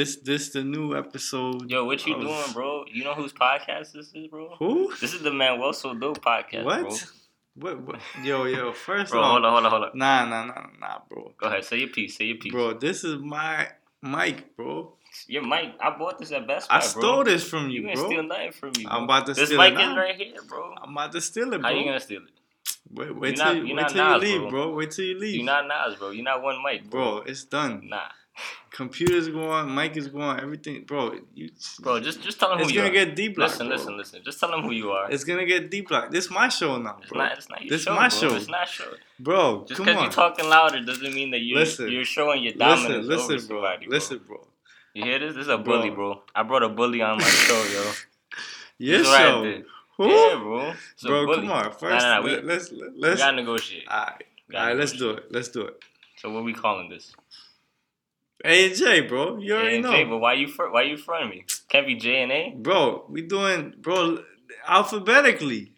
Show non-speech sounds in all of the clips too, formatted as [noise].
This this the new episode. Yo, what you of- doing, bro? You know whose podcast this is, bro? Who? This is the Manuel So Dope podcast, What? bro. What? What? Yo, yo. First Bro, off, hold on, hold on, hold on. nah, nah, nah, nah, bro. Go ahead, say your piece, say your piece. Bro, this is my mic, bro. Your mic, I bought this at Best Buy, I bro. stole this from You you, ain't bro. steal nothing from me. I'm bro. about to this steal mic it is now. right here, bro. I'm about to steal it, bro. How you gonna steal it? Wait, wait You're till not- you, wait not till Nas, you leave, bro. bro. Wait till you leave, You're not Nas, bro. You're not one mic, bro. bro. It's done. Nah, Computers going, mic is going, everything, bro. You, bro. Just, just tell him it's who you are. It's gonna get deep. Listen, bro. listen, listen. Just tell him who you are. It's gonna get deep. Like this, is my show now, It's bro. not, it's not your This show, my bro. show. It's not show. bro, Just come because you're talking louder doesn't mean that you're Listen. you're showing your dominance listen, over listen, bro. somebody, bro. Listen, bro. You hear this? This is a bully, bro. I brought a bully on my [laughs] show, yo. Your This is show. Who? Yeah, bro. It's a bro, bully. come on. First, nah, nah, we, let's let's we gotta negotiate. All right, all right. Let's do it. Let's do it. So what we calling this? A and J, bro. You already A and know, J, but why you fr- why you front me? Can't be J and A. bro. We doing, bro, alphabetically.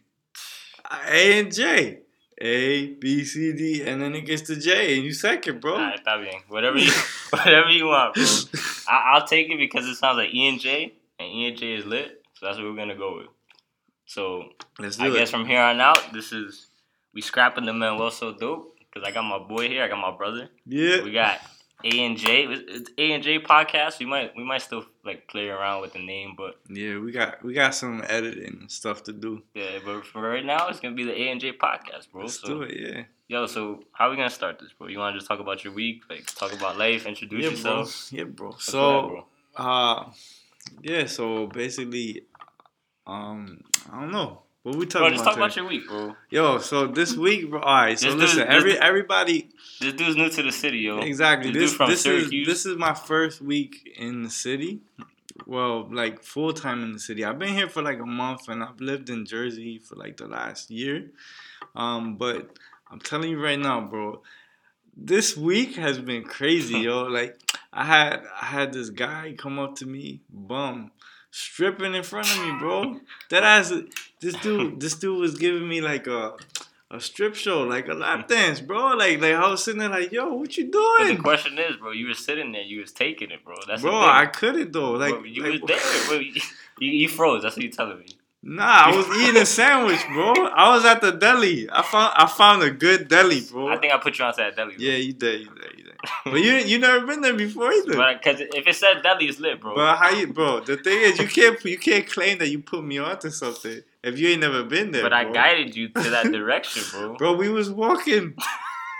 A and J. A B C D, and then it gets to J, and you second, bro. Alright, está bien. Whatever you [laughs] whatever you want, bro. [laughs] I, I'll take it because it sounds like E and J, and E and J is lit. So that's what we're gonna go with. So Let's do I it. guess from here on out, this is we scrapping the man. Manuel so dope because I got my boy here. I got my brother. yeah. We got A and J. It's- A and J podcast. We might we might still like play around with the name, but Yeah, we got we got some editing stuff to do. yeah. But for right now, it's gonna be the A and J podcast, bro. Let's so do it. Yeah. yo, so how we gonna start this, bro? You want to just talk about your week, like talk about life, introduce yeah, yourself? bro. Yeah, bro. Let's So, ahead, bro. uh, yeah. So basically, um, I don't know. What we talking Bro, just about? talk about your week, bro. Yo, so this week, bro. All right. So This listen, this every dude- everybody. This dude's new to the city, yo. Exactly. This dude This this is this is my first week in the city. Well, like full time in the city. I've been here for like a month, and I've lived in Jersey for like the last year. Um, but I'm telling you right now, bro. This week has been crazy, yo. [laughs] Like I had I had this guy come up to me, bum, stripping in front of me, bro. That ass. This dude, [laughs] this dude was giving me like a a strip show, like a lap dance, bro. Like like I was sitting there like, yo, what you But the question is, bro, you were sitting there, you was taking it, bro. That's bro? I couldn't though. Like, bro, you like, was there, bro. [laughs] You, you, froze. That's what you telling me. Nah, I was eating a sandwich, bro. I was at the deli. I found I found a good deli, bro. I think I put you onto that deli. Bro. yeah, you did, you did, you did. But you you never been there before either. Because if it said deli, it's lit, bro. But how you, bro? The thing is, you can't you can't claim that you put me onto something if you ain't never been there. But I guided you to that [laughs] direction, bro. Bro, we was walking. [laughs]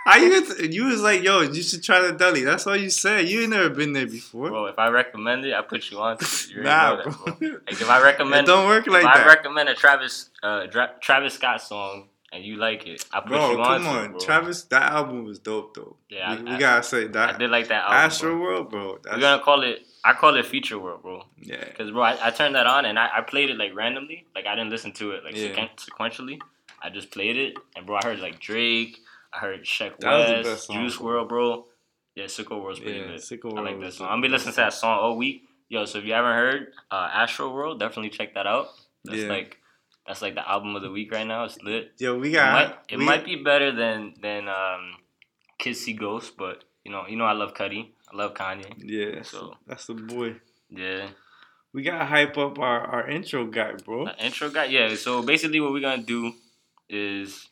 How you? You was like, yo, you should try the deli. That's all you said. You ain't never been there before. Bro, if I recommend it, I put you on to it. You nah, know that, bro. bro. Like if I recommend, [laughs] it don't work like if I recommend a Travis, uh, Dra- Travis Scott song and you like it, I put bro. you on Come to on, it, bro. Travis. That album was dope, though. Yeah, we, I- we gotta say that. I did like that album. Astro bro. World, bro. That's, We're gonna call it. I call it Future World, bro. yeah. Cause bro, I, I turned that on and I, I played it like randomly. Like I didn't listen to it like Yeah. sequen- sequentially. I just played it and bro, I heard like Drake. I heard Sheck That Wes, song, Juice bro. World, bro. Yeah, Sicko World's pretty Yeah, good. Sicko I like that song. I'm gonna be listening to that song all week. Yo, so if you haven't heard uh, Astro World, definitely check that out. That's Yeah. like that's like the album of the week right now. It's lit. Yo, we It got. might it we, might be better than than um, Kids See Ghost, but you know you know I love Cudi. I love Kanye. Yeah, So- that's the boy. Yeah. We gotta hype up our, our intro guy, bro. Intro guy, yeah. So basically, what we're gonna do is,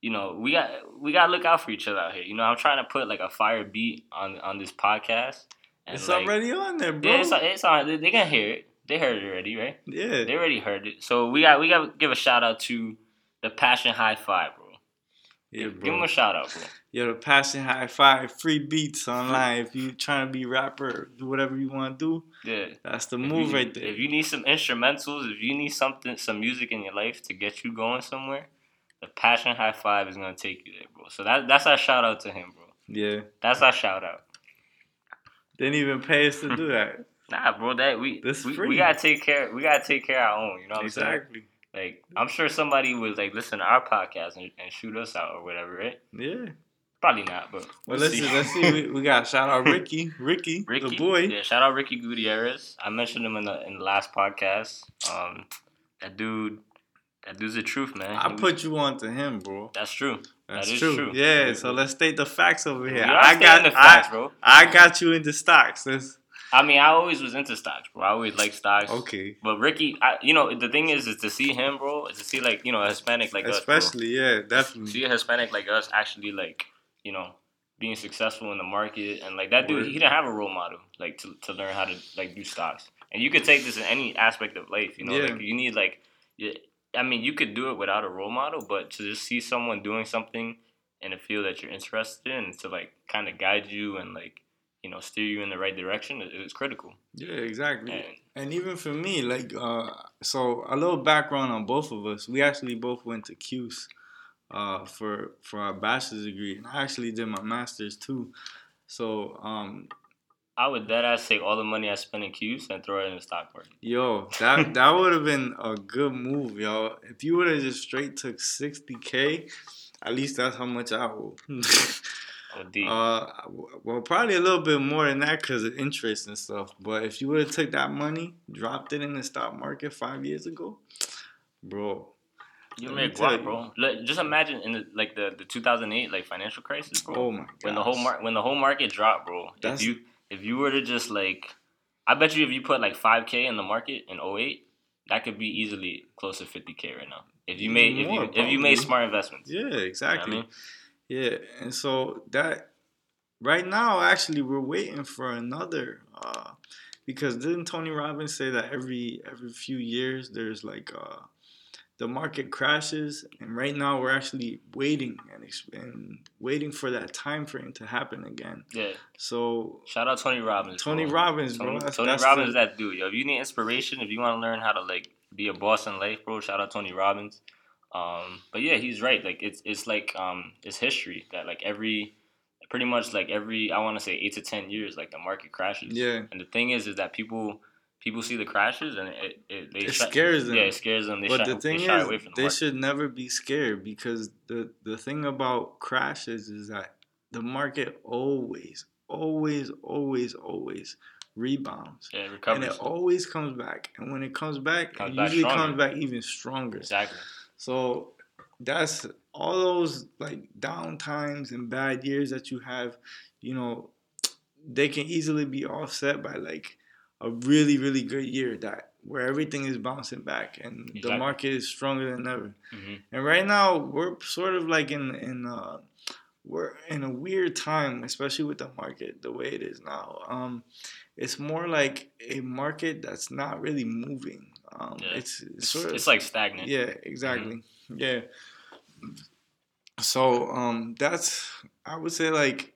you know, we got we gotta look out for each other out here. You know, I'm trying to put like a fire beat on on this podcast. And It's like, already on there, bro. Yeah, it's, it's on. They, they can hear it. They heard it already, right? yeah. They already heard it. So we got we got to give a shout out to the Passion High Five, bro. Yeah, Give bro. them a shout out, bro. [laughs] Yo, the Passion High Five, free beats online. If you trying to be rapper, do whatever you want to do. Yeah. That's the If move you, right there. If you need some instrumentals, if you need something, some music in your life to get you going somewhere, the Passion High Five is gonna take you there, bro. So that that's our shout out to him, bro. yeah. That's our shout out. Didn't even pay us to do [laughs] that. Nah, bro, that we This we, free. we gotta take care. We gotta take care of our own. You know what I'm saying? exactly. Like I'm sure somebody would like listen to our podcast and, and shoot us out or whatever, right? Yeah. Probably not, but Well, let's see. see. Let's see. We, we got shout out Ricky, Ricky, [laughs] Ricky, the boy. Yeah, shout out Ricky Gutierrez. I mentioned him in the in the last podcast. Um, that dude, that dude's the truth, man. I He- put you on to him, bro. that's true. That's That is true. true. Yeah. So let's state the facts over here. I got. the facts, I, bro. I got you into stocks. Let's I mean, I always was into stocks, bro. I always liked stocks. Okay. But Ricky, I, you know, the thing is, is to see him, bro, is to see like you know a Hispanic like Especially, us, yeah, definitely. See a Hispanic like us actually like you know being successful in the market and like that dude, he didn't have a role model like to, to learn how to like do stocks. And you could take this in any aspect of life, you know, yeah. like you need like, I mean, you could do it without a role model, but to just see someone doing something in a field that you're interested in to like kind of guide you and like you know steer you in the right direction is critical. Yeah, exactly. And, and even for me, like, uh, so a little background on both of us. We actually both went to Cuse uh, for for our bachelor's degree, and I actually did my master's too. So um, I would dead ass take all the money I spent in Cuse and throw it in the stock market. Yo, that [laughs] that would have been a good move, yo. If you would have just straight took sixty k, at least that's how much I owe. [laughs] uh, well, probably a little bit more than that because of interest and stuff. But if you would have took that money, dropped it in the stock market five years ago, bro, you make what, bro? just imagine in the, like the, the 2008 like financial crisis, bro. Oh my god. When the whole mar- when the whole market dropped, bro. That's... If you if you were to just like, I bet you if you put like 5k in the market in 08, that could be easily close to 50k right now. If you made if you probably. if you made smart investments. Yeah, exactly. You know? Yeah, and so that right now actually we're waiting for another uh because didn't Tony Robbins say that every every few years there's like uh the market crashes, and right now we're actually waiting and, and waiting for that time frame to happen again. Yeah. So shout out Tony Robbins. Tony bro. Robbins, Tony. That's, Tony that's Robbins, the... that dude. Yo, if you need inspiration, if you want to learn how to like be a boss in life, bro, shout out Tony Robbins. Um, but yeah, he's right. Like it's it's like um it's history that like every pretty much like every I want to say eight to ten years, like the market crashes. Yeah. And the thing is, is that people people see the crashes and it, it, they it scares them. Yeah, it scares them. They but shy, the thing is, the they should never be scared because the the thing about crashes is that the market always, always, always, always rebounds. Yeah, it recovers. And it always comes back. And when it comes back, comes it usually stronger. comes back even stronger. Exactly. So that's all those like down times and bad years that you have, you know, they can easily be offset by like a really really good year that where everything is bouncing back and exactly. the market is stronger than ever. Mm-hmm. And right now we're sort of like in in uh, we're in a weird time, especially with the market the way it is now. Um, it's more like a market that's not really moving. Um, yeah. it's, it's, sort of it's like stagnant. Yeah, exactly. Mm-hmm. Yeah. So um, that's I would say like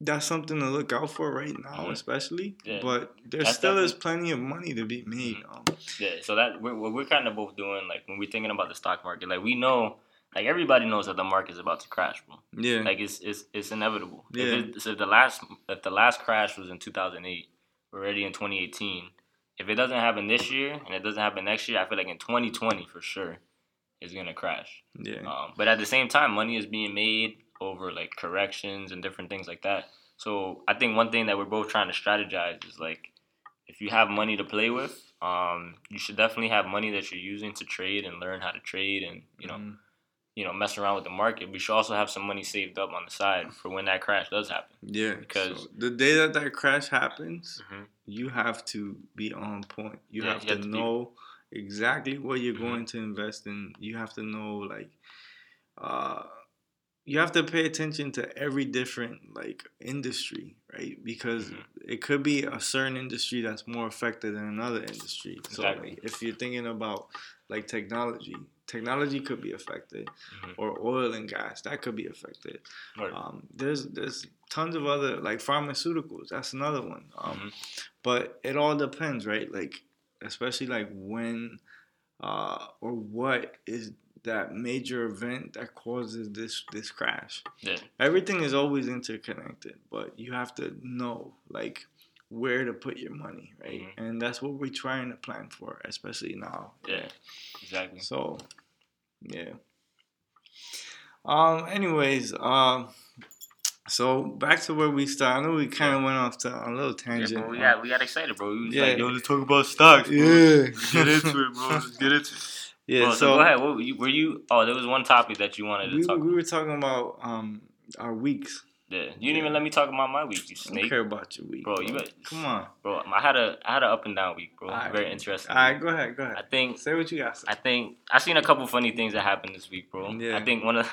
that's something to look out for right now, mm-hmm. especially. Yeah. But there still is plenty of money to be made. Mm-hmm. Um, yeah, so that we're, we're kind of both doing, like when we're thinking about the stock market, like we know, like everybody knows that the market is about to crash, bro. Yeah, like it's it's it's inevitable. Yeah. If, it, so the last if the last crash was in 2008, we're already in 2018. If it doesn't happen this year and it doesn't happen next year, I feel like in 2020 for sure, it's gonna crash. Yeah. Um, but at the same time, money is being made over like corrections and different things like that. So I think one thing that we're both trying to strategize is like if you have money to play with, um, you should definitely have money that you're using to trade and learn how to trade and you know, mm-hmm. You know, mess around with the market. We should also have some money saved up on the side for when that crash does happen. Yeah, because so the day that that crash happens, mm-hmm. you have to be on point. You yeah, have you to have know be... exactly what you're mm-hmm. going to invest in. You have to know like. Uh, you have to pay attention to every different like industry, right? Because mm-hmm. it could be a certain industry that's more affected than another industry. So like, if you're thinking about like technology, technology could be affected, mm-hmm. or oil and gas that could be affected. Right. Um, there's there's tons of other like pharmaceuticals. That's another one. Um, mm-hmm. But it all depends, right? Like especially like when uh, or what is that major event that causes this this crash. Yeah. Everything is always interconnected, but you have to know like where to put your money, right? Mm-hmm. And that's what we're trying to plan for, especially now. Yeah. Exactly. So, yeah. Um. Anyways, um. So back to where we started. I know we kind of went off to a little tangent. Yeah, bro, we got we got excited, bro. We was yeah. like, yo, let's talk about stocks. Bro. Yeah, get into it, bro. Let's get into it. [laughs] Yeah. Well, so, so, go ahead. What were you, were you? Oh, there was one topic that you wanted to we, talk. We about. were talking about um our weeks. Yeah, you didn't yeah. even let me talk about my week. You snake. I don't care about your week, bro. You bet. come on, bro. I had a I had an up and down week, bro. Right. Very interesting. All right, go ahead, go ahead. I think say what you got. I think I seen a couple funny things that happened this week, bro. Yeah. I think one of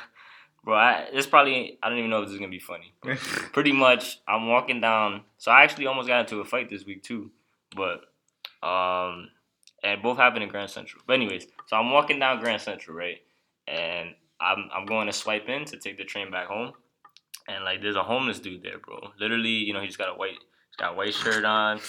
bro. I, it's probably I don't even know if this is gonna be funny. [laughs] Pretty much, I'm walking down. So I actually almost got into a fight this week too, but um, and both happened in Grand Central. But anyways, so I'm walking down Grand Central, right, and I'm I'm going to swipe in to take the train back home and like there's a homeless dude there, bro. Literally, you know, he's got a white, he's got a white shirt on.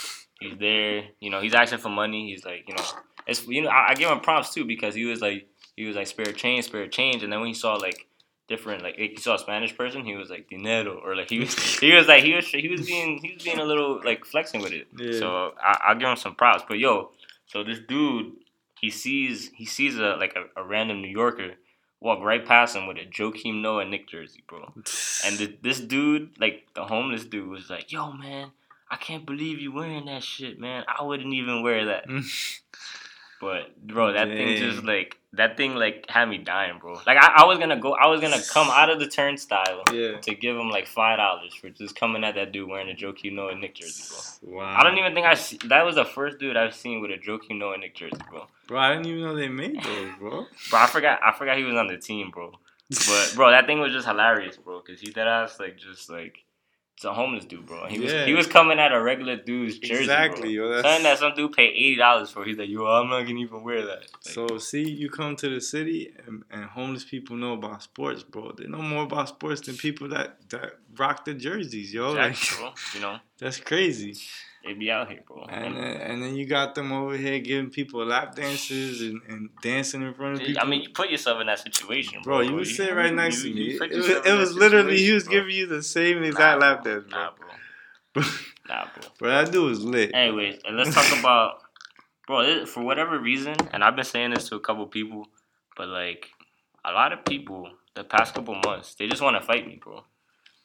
He's there, you know, he's asking for money. He's like, you know, it's you know, I, I give him props too because he was like, he was like spare change, spare change, and then when he saw like different, like he saw a Spanish person, he was like dinero, or like he was, [laughs] he was like he was he was being he was being a little like flexing with it. Yeah. So I, I'll give him some props. But yo, so this dude, he sees he sees a like a, a random New Yorker walk right past him with a Joakim Noah Knick jersey, bro. And the, this dude, like the homeless dude, was like, "Yo, man, I can't believe you wearing that shit, man. I wouldn't even wear that." [laughs] but bro, that Dang. thing just like that thing like had me dying, bro. Like I, I was gonna go, I was gonna come out of the turnstile yeah. to give him like five dollars for just coming at that dude wearing a Joakim Noah Knick jersey, bro. Wow. I don't even think I see, that was the first dude I've seen with a Joakim Noah Knick jersey, bro. Bro, I didn't even know they made those, bro. [laughs] bro, I forgot, I forgot he was on the team, bro. But bro, that thing was just hilarious, bro, because he that ass like just like it's a homeless dude, bro. He yeah. was he was coming at a regular dude's jersey, exactly, bro. Yo, Something that some dude paid eighty dollars for. He's like, yo, I'm not gonna even wear that. Like, so see, you come to the city and, and, homeless people know about sports, bro. They know more about sports than people that that rock the jerseys, yo. Exactly, like, bro. You know, [laughs] that's crazy. They be out here, bro. And then, and then you got them over here giving people lap dances and, and dancing in front of people. I mean, you put yourself in that situation, bro. Bro, you would sit right next to me. It was, it was literally he was bro. giving you the same exact nah, lap dance, bro. Nah, bro. [laughs] nah, bro. Bro, that dude was lit. Anyways, and let's talk about, bro. For whatever reason, and I've been saying this to a couple people, but like a lot of people the past couple months, they just want to fight me, bro.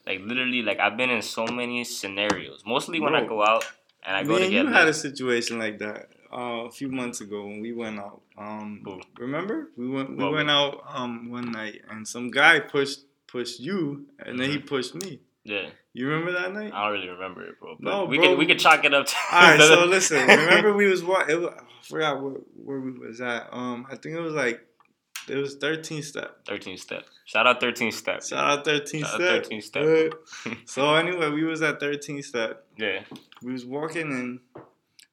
Like literally, like I've been in so many scenarios. Mostly when bro. I go out and I go Man, to get. You had a situation like that uh, a few months ago when we went out. Um, remember we went we went out um, one night and some guy pushed pushed you and then he mm-hmm. pushed me. Yeah. You remember that night? I don't really remember it, bro. no, we bro. could we could chalk it up. To All right, so [laughs] listen. Remember [laughs] we was what? I forgot where, where we was at. Um, I think it was like it was 13 step. 13 step. Shout out 13 step. Shout out 13 Shout step. Out 13 step. [laughs] so anyway, we was at 13 step. Yeah. We was walking in,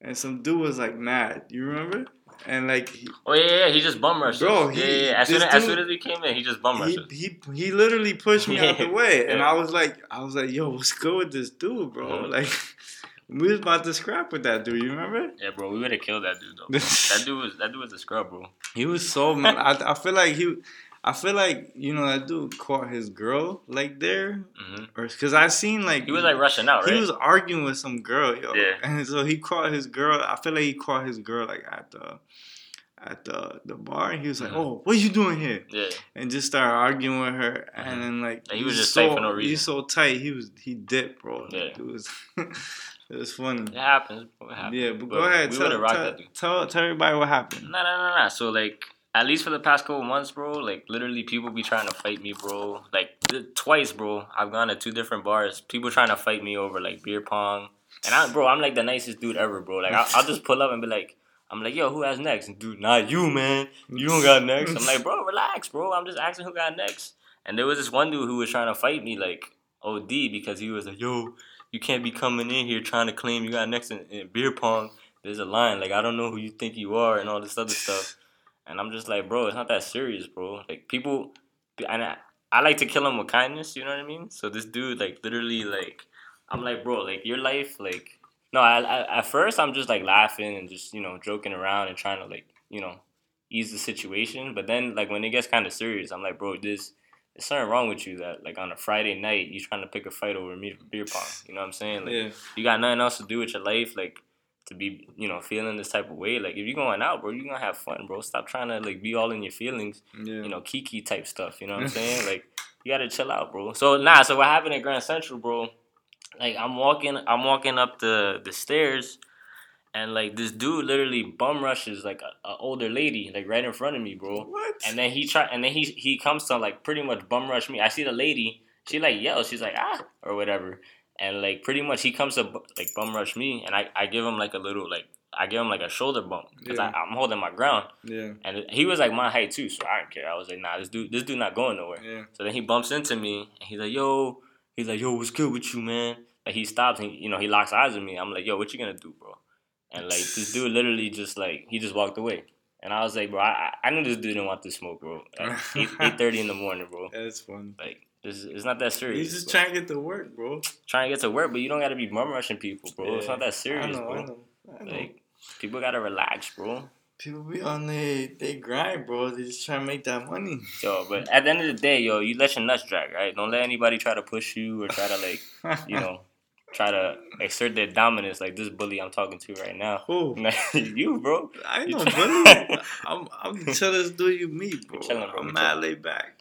and some dude was like mad. You remember? And like, he, oh yeah, yeah, he just bum rushed. Bro, he, yeah, yeah, yeah. As soon as, dude, as soon as he came in, he just bum rushed. He, he he literally pushed me out the [laughs] way, and I was like, I was like, yo, what's good with this dude, bro? Mm-hmm. Like. [laughs] We was about to scrap with that dude. You remember? Yeah, bro. We would have killed that dude though. [laughs] that dude was that dude was a scrub, bro. He was so mad. I, I feel like he. I feel like you know that dude caught his girl like there, mm-hmm. or because I seen like he was like rushing out. Right? He was arguing with some girl, yo. Yeah. And so he caught his girl. I feel like he caught his girl like at the at the the bar. And he was like, mm-hmm. "Oh, what are you doing here?" Yeah. And just started arguing with her, mm-hmm. and then like and he was just so, for no reason. He's so tight. He was he dipped, bro. Yeah. It was. [laughs] It was funny. It happens. It happens. Yeah, but, but go ahead. We tell, tell, tell, tell everybody what happened. Nah, nah, nah, nah. So like, at least for the past couple months, bro, like literally people be trying to fight me, bro. Like twice, bro. I've gone to two different bars. People trying to fight me over like beer pong. And I, bro, I'm like the nicest dude ever, bro. Like I'll, I'll just pull up and be like, I'm like, yo, who has next? And dude, not you, man. You don't got next. I'm like, bro, relax, bro. I'm just asking who got next. And there was this one dude who was trying to fight me like OD because he was like, yo, you can't be coming in here trying to claim you got next in, in beer pong. There's a line like I don't know who you think you are and all this other stuff. [sighs] And I'm just like, bro, it's not that serious, bro. Like people, and I, I like to kill them with kindness. You know what I mean? So this dude, like, literally, like, I'm like, bro, like your life, like, no, I, I at first I'm just like laughing and just you know joking around and trying to like you know ease the situation. But then like when it gets kind of serious, I'm like, bro, this there's something wrong with you that like on a Friday night you trying to pick a fight over me beer pong. You know what I'm saying? Like yeah. you got nothing else to do with your life, like to be, you know, feeling this type of way. Like if you're going out, bro, you're gonna have fun, bro. Stop trying to like be all in your feelings. Yeah. You know, kiki type stuff. You know what I'm [laughs] saying? like you gotta chill out, bro. So nah, so what happened at Grand Central, bro? Like I'm walking, I'm walking up the the stairs and like this dude literally bum rushes like a, a, older lady like right in front of me, bro. What? And then he try and then he he comes to like pretty much bum rush me. I see the lady she like yells. She's like ah or whatever, and like pretty much he comes to like bum rush me, and I I give him like a little like I give him like a shoulder bump because yeah. I'm holding my ground. Yeah. And he was like my height too, so I didn't care. I was like, nah, this dude, this dude not going nowhere. Yeah. So then he bumps into me, and he's like, yo, he's like, yo, what's good with you, man? Like he stops, and you know, he locks eyes with me. I'm like, yo, what you gonna do, bro? And like this dude literally just like he just walked away. And I was like, bro, I, I knew this dude didn't want to smoke, bro. [laughs] At 8, 8.30 in the morning, bro. That's fun. Like, it's, it's not that serious. He's just bro. trying to get to work, bro. Trying to get to work, but you don't got to be bum rushing people, bro. Yeah. It's not that serious, I know, bro. I know, I know. Like, people got to relax, bro. People be on they they grind, bro. They just trying to make that money. Yo, but at the end of the day, yo, you let your nuts drag, right? Don't let anybody try to push you or try to like, you [laughs] know, try to exert their dominance like this bully I'm talking to right now. Who? [laughs] you, bro. I know bully. [laughs] I'm I'm the chillest dude you meet, bro. Chilling, bro. I'm mad laid back.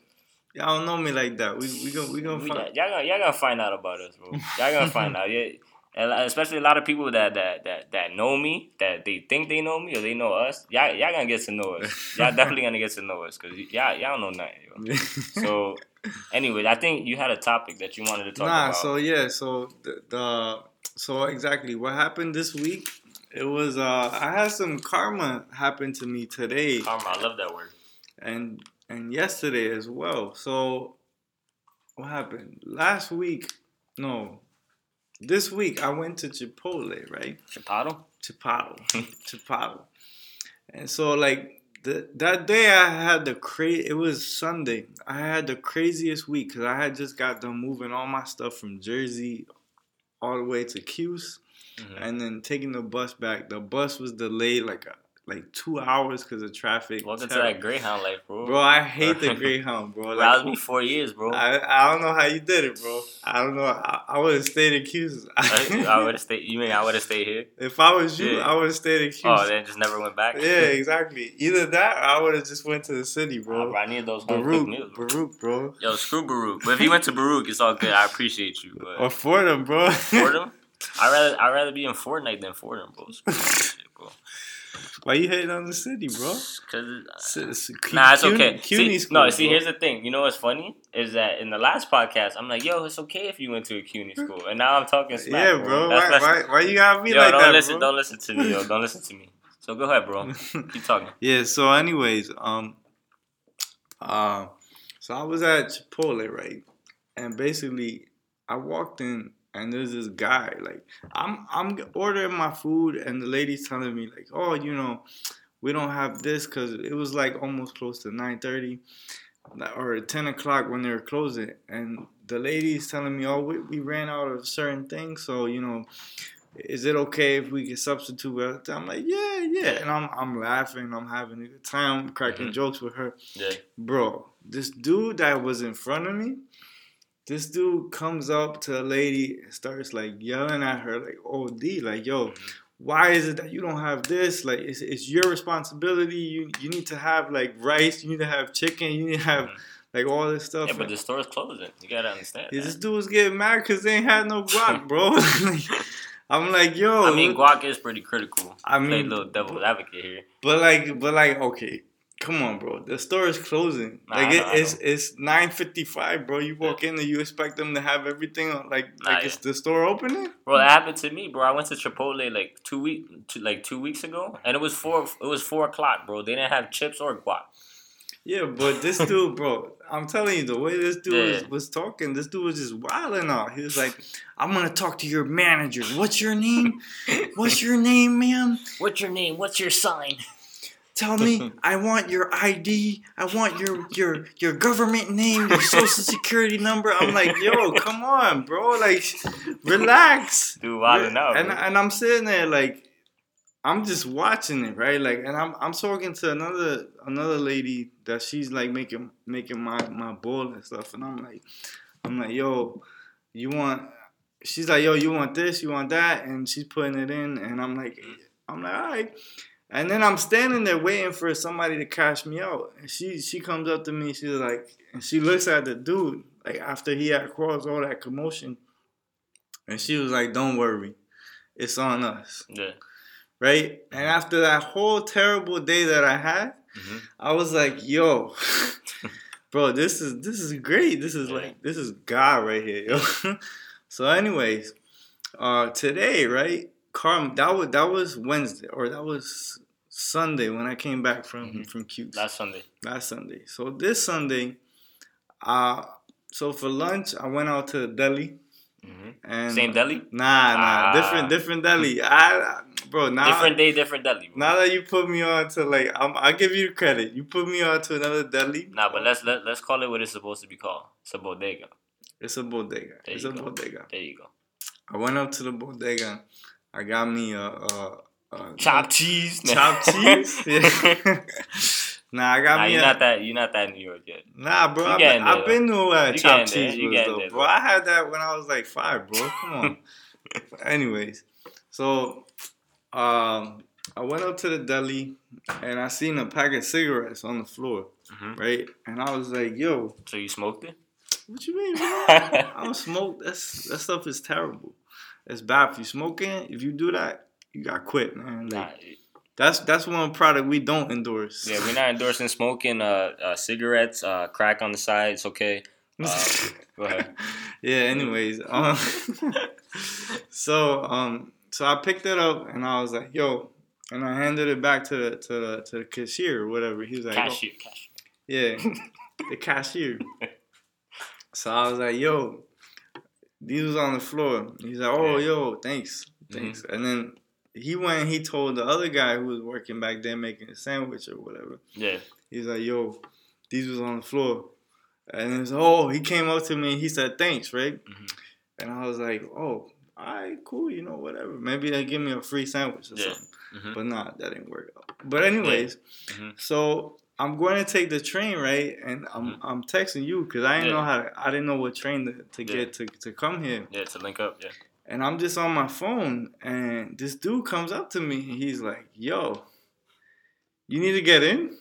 Y'all don't know me like that. We we gonna we gonna We- find. y'all, gonna, y'all gonna find out about us, bro. [laughs] Y'all gonna find out. Yeah. And especially a lot of people that, that, that, that know me, that they think they know me or they know us, y'all, y'all gonna get to know us. Y'all definitely gonna get to know us because y'all, y'all don't know nothing. Yo. So, anyway, I think you had a topic that you wanted to talk nah, about. Nah, so yeah, so the, the so exactly what happened this week. It was uh I had some karma happen to me today Karma, I love that word. and and yesterday as well. So what happened last week? No, this week I went to Chipotle, right? Chipotle? Chipotle, [laughs] Chipotle, and so like the, that day I had the cra It was Sunday. I had the craziest week because I had just got done moving all my stuff from Jersey all the way to Cuse, Mhm. and then taking the bus back. The bus was delayed like a, like two hours because of traffic. Welcome to Terrible. that Greyhound life, bro. Bro, I hate the [laughs] Greyhound, bro. Like, that was me four years, bro. I, I, don't know how you did it, bro. I don't know. I, I would have stayed in Cuse. [laughs] I would have stayed. You mean I would have stayed here? if I was you, Yeah. I would have stayed in oh, Cuse. Oh, then just never went back. yeah, [laughs] exactly. Either that, or I would have just went to the city, bro. bro, I need those home cooked meals. Baruch, Bro. Baruch, bro. Yo, screw Baruch. But if you went to Baruch, it's all good. I appreciate you. But Or Fordham, bro. Fordham, I rather I rather be in Fortnite than Fordham, bro. Screw that shit, bro. Why you hating on the city, bro? Cause S- s- nah, it's CUNY- okay. CUNY See, school, no, see, bro. here's the thing. You know what's funny is that in the last podcast, I'm like, yo, it's okay if you went to a CUNY school, and now I'm talking smack. Yeah, bro. That's- Why, that's- why, why you got me yo, like don't that, listen, bro? don't listen to me, yo, don't listen to me. So go ahead, bro. [laughs] Keep talking. Yeah. So, anyways, um, uh, so I was at Chipotle, right? And basically, I walked in, and there's this guy. Like, I'm I'm ordering my food, and the lady's telling me like, oh, you know, we don't have this because it was like almost close to nine thirty or ten o'clock when they were closing, and the lady's telling me, oh, we, we ran out of certain things, so you know. Is it okay if we can substitute? I'm like, yeah, yeah, and I'm I'm laughing, I'm having a good time, cracking Mhm. jokes with her Yeah. bro, this dude that was in front of me, this dude comes up to a lady and starts like yelling at her like OD, like yo, why is it that you don't have this? Like it's, it's your responsibility. You you need to have like rice. You need to have chicken. You need to have Mhm. like all this stuff. Yeah, but the store's closing. You gotta understand. Yeah, this dude was getting mad because they ain't had no guac, bro. [laughs] Like, I'm like, yo. I mean, guac is pretty critical. I Play mean, little devil's advocate here. But like, but like, okay, come on, bro. The store is closing. Nah, like it, it's it's nine fifty five, bro. You walk in and you expect them to have everything on, like Nah, like yeah. it's the store opening. Bro, that happened to me, bro. I went to Chipotle like two week, two, like two weeks ago, and it was four. It was four o'clock, bro. They didn't have chips or guac. Yeah, but this [laughs] dude, bro, I'm telling you, the way this dude Yeah. was, was talking, this dude was just wilding out. He was like, "I'm gonna talk to your manager. What's your name? [laughs] What's your name, ma'am? What's your name? What's your sign? Tell me. [laughs] I want your ID. I want your your your government name, your social security number." I'm like, "Yo, come on, bro. Like, relax." Dude, wilding out. and and I'm sitting there like I'm just watching it, right? Like, and I'm I'm talking to another another lady that she's like making making my my bowl and stuff, and I'm like, I'm like, yo, you want? She's like, yo, you want this? You want that? And she's putting it in, and I'm like, I'm like, all right. And then I'm standing there waiting for somebody to cash me out, and she she comes up to me, she's like, and she looks at the dude like after he had caused all that commotion, and she was like, don't worry, it's on us yeah. right? And after that whole terrible day that I had, Mhm. I was like, yo, [laughs] bro, this is this is great. This is yeah. like this is God right here, yo. [laughs] so, anyways, uh, today, right? Carm, that was that was Wednesday or that was Sunday when I came back from mm-hmm. from Cuse. Last Sunday. Last Sunday. So this Sunday, uh, so for lunch I went out to deli. Mm-hmm. And Same deli? Nah, nah, ah. different, different deli. I, bro, now different day, different deli. Bro. Now that you put me on to like, I'm, I give you credit. You put me on to another deli. Nah, but let's let, let's call it what it's supposed to be called. It's a bodega. It's a bodega. There it's a go. bodega. There you go. I went up to the bodega. I got me a, a, a chopped cheese. [laughs] Chopped cheese. [laughs] Yeah. Nah, I got nah, me. You're a, not that. You're not that New York yet. Nah, bro. I've been, I've been to uh, chopped cheese though, there, bro. I had that when I was like five, bro. Come on. [laughs] Anyways, so um, I went up to the deli and I seen a pack of cigarettes on the floor, mm-hmm. right? And I was like, "Yo." So you smoked it? What you mean, bro? I don't smoke. That's that stuff is terrible. It's bad if you smoking. If you do that, you got quit, man. Like, nah, that's that's one product we don't endorse. Yeah, we're not endorsing smoking uh, uh cigarettes, uh, crack on the side. It's okay. Uh, go ahead. [laughs] Yeah. Anyways, um, [laughs] so um, so I picked it up and I was like, "Yo," and I handed it back to the to the to the cashier or whatever. He was like, "Cashier, oh. cashier." Yeah, the cashier. [laughs] so I was like, "Yo," these was on the floor. He's like, "Oh, yeah. yo, thanks, thanks," mm-hmm. and then he went and he told the other guy who was working back there making a sandwich or whatever. Yeah. He's like, yo, these was on the floor. And it's oh, he came up to me and he said thanks, right? Mm-hmm. And I was like, oh, all right, cool, you know, whatever. Maybe they give me a free sandwich or yeah. something. Mm-hmm. But nah, that didn't work out. But anyways, yeah. mm-hmm. so I'm going to take the train, right? And I'm mm-hmm. I'm texting you because I didn't yeah. know how to, I didn't know what train to, to get to, to come here. Yeah, to link up, yeah. And I'm just on my phone, and this dude comes up to me, and he's like, "Yo, you need to get in."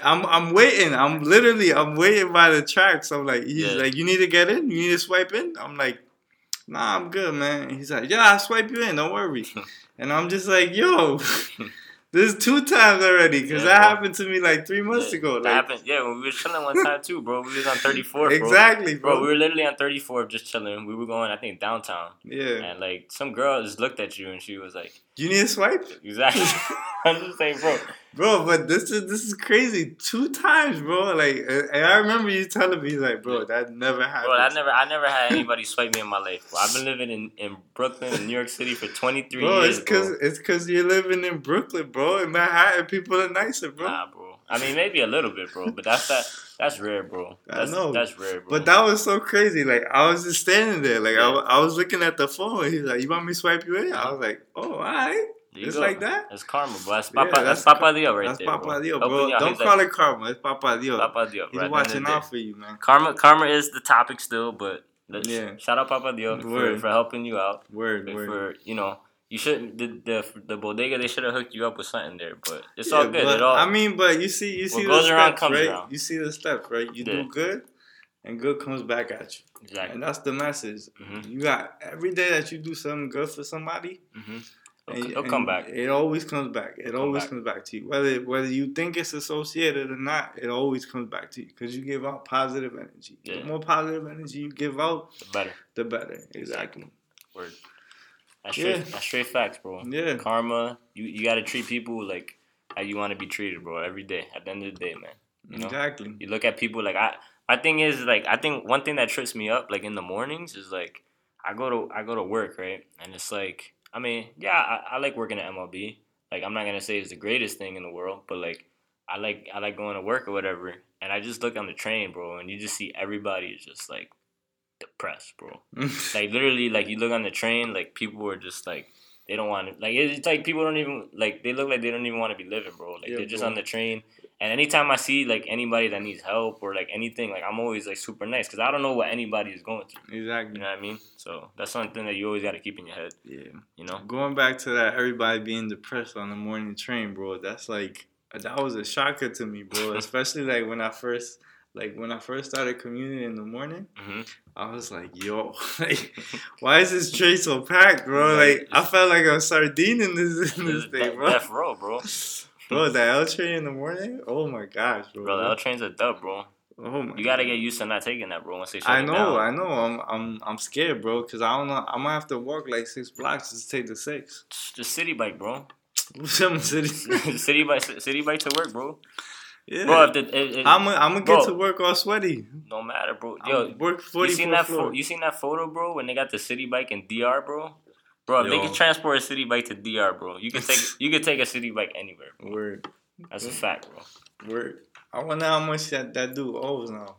I'm I'm waiting. I'm literally I'm waiting by the tracks. I'm like, he's yeah. like, "You need to get in. You need to swipe in." I'm like, "Nah, I'm good, man." He's like, "Yeah, I'll swipe you in. Don't worry." [laughs] and I'm just like, "Yo." This is two times already because yeah, that bro. happened to me like three months yeah, ago. That like, happened, yeah, when we were chilling one time too, bro. We was on 34th, Exactly, bro. bro. We were literally on 34th just chilling. We were going, I think, downtown. Yeah. And like some girl just looked at you and she was like, "You need a swipe?" Exactly. [laughs] [laughs] I'm just saying, bro. Bro, but this is this is crazy. Two times, bro. Like, and I remember you telling me, like, bro, that never happened. Bro, I never, I never had anybody swipe me in my life. Bro. I've been living in, in Brooklyn, in New York City for 23 bro, years. It's cause, bro. It's because you're living in Brooklyn, bro. In Manhattan, people are nicer, bro. Nah, bro. I mean, maybe a little bit, bro. But that's that. That's rare, bro. That's, I know. That's rare, bro. But that was so crazy. Like I was just standing there, like yeah. I, I was looking at the phone. He's like, "You want me to swipe you in?" I was like, "Oh, all right." It's go. like that. It's karma, bro. That's Papa. Yeah, that's, that's Papa Dio right that's there. That's Papa Dio, bro. Don't call like, it karma. It's Papa Dio. Papa Dio. He's right watching out for you, man. Karma, karma is the topic still, but yeah. shout out Papa Dio for, for, helping you out. Word, for, word. For you know, you shouldn't the the, the bodega. They should have hooked you up with something there, but it's yeah, all good. It all, I mean, but you see, you see the steps, right? Around. You see the steps, right? You yeah. do good, and good comes back at you. Exactly. And that's the message. Mm-hmm. You got every day that you do something good for somebody. Mm-hmm It'll, it'll come back. It always comes back. It always back. comes back to you. Whether whether you think it's associated or not, it always comes back to you because you give out positive energy. Yeah. The more positive energy you give out, the better. The better. Exactly. Word. That's straight. Yeah. That's straight facts, bro. Yeah. Karma. You you got to treat people like how you want to be treated, bro. Every day. At the end of the day, man. You know? Exactly. You look at people like I. My thing is like I think one thing that trips me up like in the mornings is like I go to I go to work right and it's like I mean, yeah, I, I like working at MLB. Like, I'm not gonna say it's the greatest thing in the world, but like, I like I like going to work or whatever. And I just look on the train, bro, and you just see everybody is just like depressed, bro. [laughs] like literally, like you look on the train, like people are just like they don't want to. Like it's like people don't even like they look like they don't even want to be living, bro. Like yeah, they're just bro. on the train and anytime I see like anybody that needs help or like anything, like I'm always like super nice because I don't know what anybody is going through. Exactly. You know what I mean? So that's something that you always got to keep in your head. Yeah. You know. Going back to that, everybody being depressed on the morning train, bro. That's like that was a shocker to me, bro. [laughs] Especially like when I first like when I first started commuting in the morning, mm-hmm. I was like, "Yo, [laughs] like, why is this train so packed, bro? Like, I felt like a sardine in this in this thing, bro. Death row, bro. [laughs] Bro, the L train in the morning? Oh my gosh, bro. Bro, the L train's a dub, bro. Oh my! You gotta get used to not taking that, bro. Once they shut I know, I know. I'm, I'm, I'm scared, bro. Cause I don't know. I'm gonna have to walk like six blocks just to take the six. The Citi Bike, bro. [laughs] city. Citi Bike, Citi Bike to work, bro. Yeah. Bro, if the, if, if, I'm gonna get to work all sweaty. No matter, bro. Yo, I'm work forty. You seen that? Fo- you seen that photo, bro? When they got the Citi Bike in DR, bro. Bro, if they can transport a Citi Bike to DR, bro, you can take [laughs] you can take a Citi Bike anywhere. Bro. Word. That's a fact, bro. Word. I wonder how much that, that dude owes now.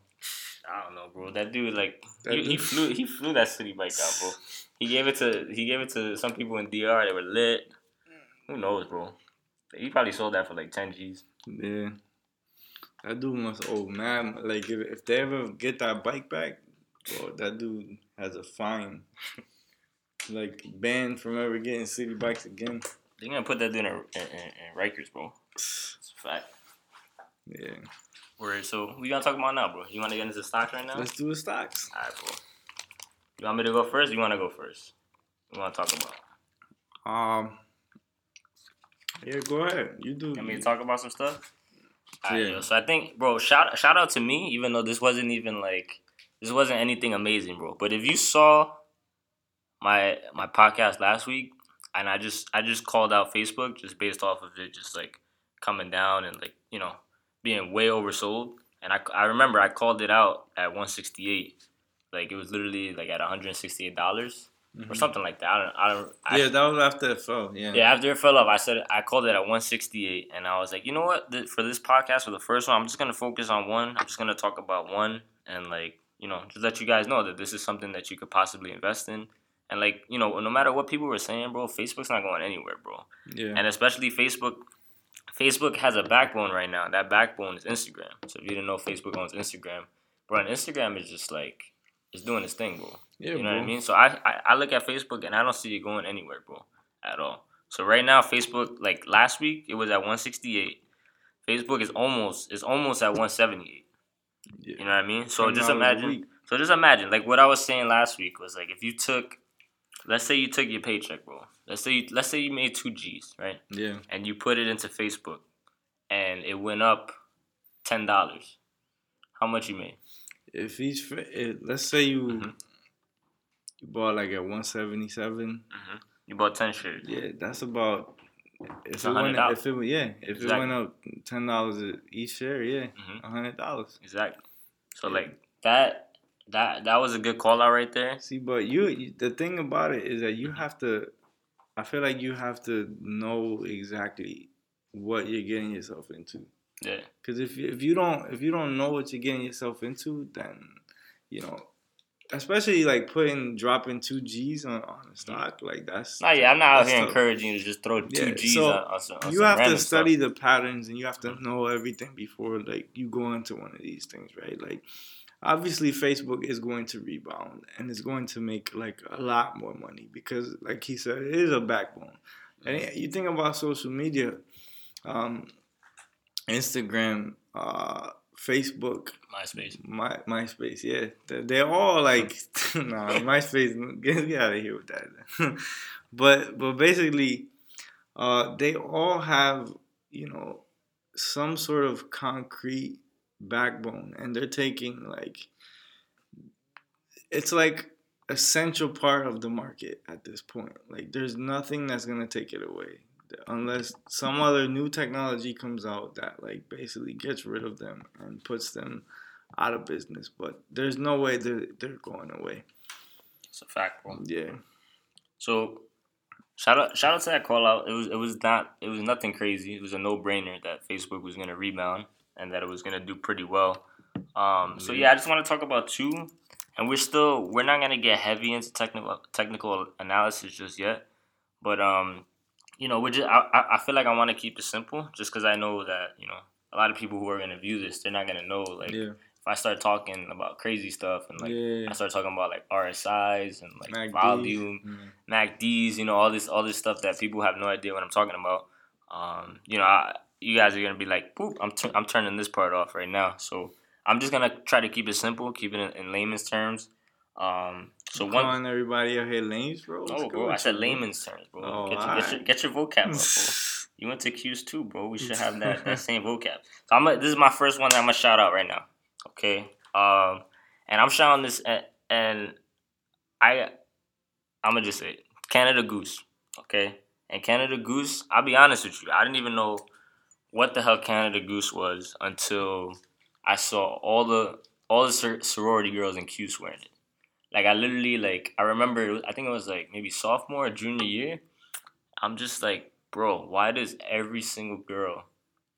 I don't know, bro. That dude like that he, dude. he flew he flew that Citi Bike out, bro. He gave it to he gave it to some people in DR. They were lit. Who knows, bro? He probably sold that for like ten G's. Yeah. That dude must owe man. Like if, if they ever get that bike back, bro, that dude has a fine. [laughs] like banned from ever getting Citi Bikes again. They're gonna put that in, a, in, in, in Rikers, bro. It's a fact. Yeah. Word. So we gonna talk about now, bro? You wanna get into stocks right now? Let's do the stocks. All right, bro. You want me to go first? you wanna go first? You wanna talk about? Um. Yeah, go ahead. You do. Let me talk about some stuff. All right, yeah. Yo, so I think, bro, shout shout out to me, even though this wasn't even like this wasn't anything amazing, bro. But if you saw my my podcast last week, and I just I just called out Facebook just based off of it, just like coming down and like you know being way oversold. And I, I remember I called it out at 168, like it was literally like at 168 dollars mm-hmm. or something like that. I don't, I don't. I, yeah, that was after it fell. Yeah. Yeah, after it fell off, I said I called it at 168, and I was like, you know what? For this podcast, for the first one, I'm just gonna focus on one. I'm just gonna talk about one, and like you know, just let you guys know that this is something that you could possibly invest in. And like you know, no matter what people were saying, bro, Facebook's not going anywhere, bro. Yeah. And especially Facebook. Facebook has a backbone right now. That backbone is Instagram. So if you didn't know Facebook owns Instagram, bro, and Instagram is just like it's doing its thing, bro. Yeah, you know bro. what I mean? So I, I I look at Facebook and I don't see it going anywhere, bro, at all. So right now, Facebook, like last week, it was at 168. Facebook is almost is almost at 178. Yeah. You know what I mean? So just imagine. So just imagine, like what I was saying last week was like if you took, let's say you took your paycheck, bro. Let's say you, let's say you made two G's, right? Yeah. And you put it into Facebook, and it went up ten dollars. How much you made? If each, let's say you mm-hmm. You bought like at one seventy seven. Mm-hmm. You bought ten shares. Yeah, that's about. If it, went, if it yeah, if exactly. it went up ten dollars each share, yeah, mm-hmm. hundred dollars. Exactly. So yeah. like that that that was a good call out right there. See, but you, you, the thing about it is that you have to. I feel like you have to know exactly what you're getting yourself into. Yeah. Because if if you don't if you don't know what you're getting yourself into, then you know, especially like putting dropping two G's on, on a stock like that's. Nah, yeah, I'm not out here tough. encouraging you to just throw two yeah, G's so on, on, some, on You have to study stuff. the patterns and you have to know everything before like you go into one of these things, right? Like obviously Facebook is going to rebound and it's going to make like a lot more money because like he said it is a backbone. And you think about social media, um, Instagram, uh, Facebook, MySpace, My MySpace, yeah, they're, they're all like, [laughs] nah, MySpace, get, get out of here with that. [laughs] but but basically, uh, they all have you know some sort of concrete backbone and they're taking like it's like essential part of the market at this point. Like there's nothing that's going to take it away unless some other new technology comes out that like basically gets rid of them and puts them out of business. But there's no way they're, they're going away. It's a fact bro. Yeah. So shout out shout out to that call out. It was it was not it was nothing crazy. It was a no-brainer that facebook was going to rebound and that it was gonna do pretty well. Um, so yeah, I just want to talk about two, and we're still we're not gonna get heavy into technical technical analysis just yet, but um, you know, we're just I, I feel like I want to keep it simple just because I know that you know a lot of people who are gonna view this they're not gonna know like. Yeah. If I start talking about crazy stuff and like yeah. I start talking about like RSIs and like MACDs. volume, mm-hmm. MACDs, you know all this all this stuff that people have no idea what I'm talking about. Um, you know, I, you guys are gonna be like, "Poop!" I'm t- I'm turning this part off right now. So I'm just gonna try to keep it simple, keep it in, in layman's terms. Um, so one calling everybody out here lames, bro. Oh, bro, I said layman's terms, bro. Oh, get, your, right. get, your, get your vocab up, bro. [laughs] You went to Cuse too, bro. We should have that, that [laughs] same vocab. So I'm a, this is my first one that I'm gonna shout out right now. Okay. Um, and I'm showing this, and, and I, I'm gonna just say it. Canada Goose. Okay. And Canada Goose, I'll be honest with you, I didn't even know what the hell Canada Goose was until I saw all the all the sorority girls in Cuse wearing it. Like I literally like I remember I think it was like maybe sophomore or junior year. I'm just like, bro, why does every single girl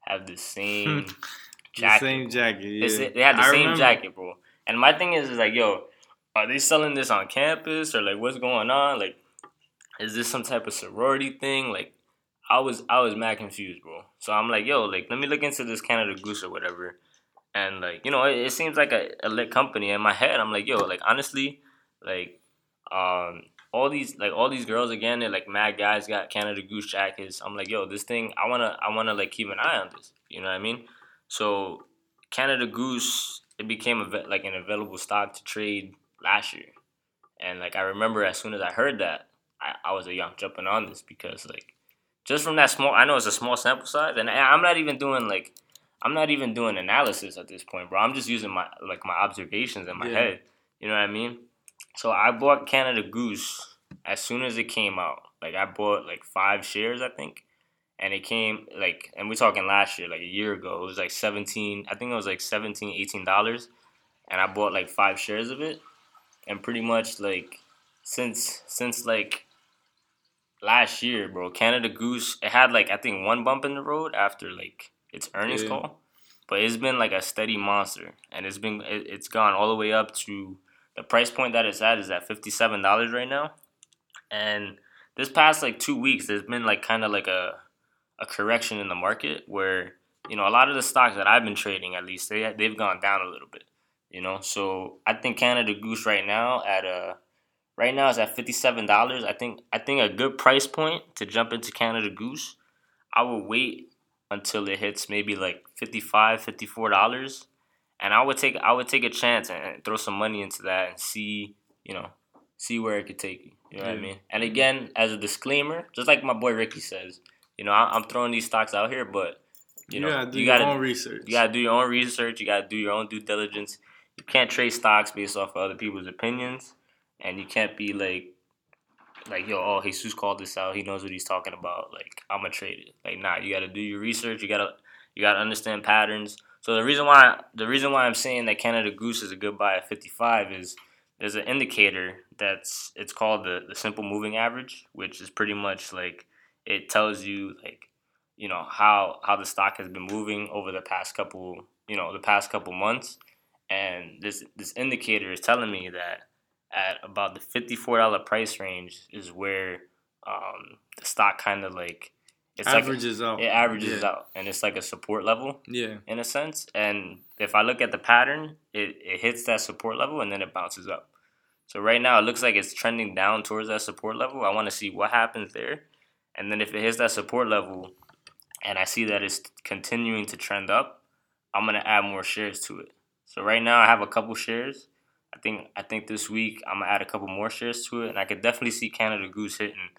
have the same [laughs] jacket? The same jacket. Yeah. They, they had the I same remember. jacket, bro. And my thing is, is like, yo, are they selling this on campus or like what's going on? Like, is this some type of sorority thing? Like, I was I was mad confused, bro. So I'm like, yo, like let me look into this Canada Goose or whatever. And like, you know, it, it seems like a, a lit company. In my head, I'm like, yo, like honestly, like um all these like all these girls again, they're like mad guys got Canada Goose jackets. I'm like, yo, this thing I wanna I wanna like keep an eye on this. You know what I mean? So Canada Goose it became a, like an available stock to trade last year. And like I remember as soon as I heard that, I, I was like, yo, I'm jumping on this because like just from that small I know it's a small sample size and I'm not even doing like I'm not even doing analysis at this point, bro. I'm just using my like my observations in my yeah. head. You know what I mean? So I bought Canada Goose as soon as it came out. Like I bought like five shares, I think, and it came like, and we're talking last year, like a year ago. It was like seventeen. I think it was like 17 18 dollars, and I bought like five shares of it, and pretty much like since since like last year, bro, Canada Goose it had like I think one bump in the road after like its earnings yeah. call, but it's been like a steady monster, and it's been it, it's gone all the way up to the price point that it's at is at fifty seven dollars right now, and this past like two weeks, there's been like kind of like a a correction in the market where you know a lot of the stocks that I've been trading at least they they've gone down a little bit, you know. So I think Canada Goose right now at a right now is at fifty seven dollars. I think I think a good price point to jump into Canada Goose. I will wait until it hits maybe like 55 54 dollars. And i would take i would take a chance and throw some money into that and see you know see where it could take you. You know yeah. what i mean? And again as a disclaimer just like my boy ricky says you know I, am throwing these stocks out here but you, know do you gotta, your own research. you gotta do your own research. You gotta do your own due diligence. You can't trade stocks based off of other people's opinions. And you can't be like like yo, oh Jesus called this out. He knows what he's talking about. Like I'm gonna trade it. Like nah, you gotta do your research. You gotta you gotta understand patterns. So the reason why the reason why I'm saying that Canada Goose is a good buy at 55 is there's an indicator that's it's called the the simple moving average, which is pretty much like it tells you like you know how how the stock has been moving over the past couple you know the past couple months, and this this indicator is telling me that at about the $54 price range is where um, the stock kind of like it's averages like, out. It averages yeah. out, and it's like a support level. Yeah. In a sense, and if I look at the pattern, it, it hits that support level and then it bounces up. So right now it looks like it's trending down towards that support level. I want to see what happens there, and then if it hits that support level, and I see that it's continuing to trend up, I'm gonna add more shares to it. So right now I have a couple shares I think I think this week I'm gonna add a couple more shares to it, and I could definitely see Canada Goose hitting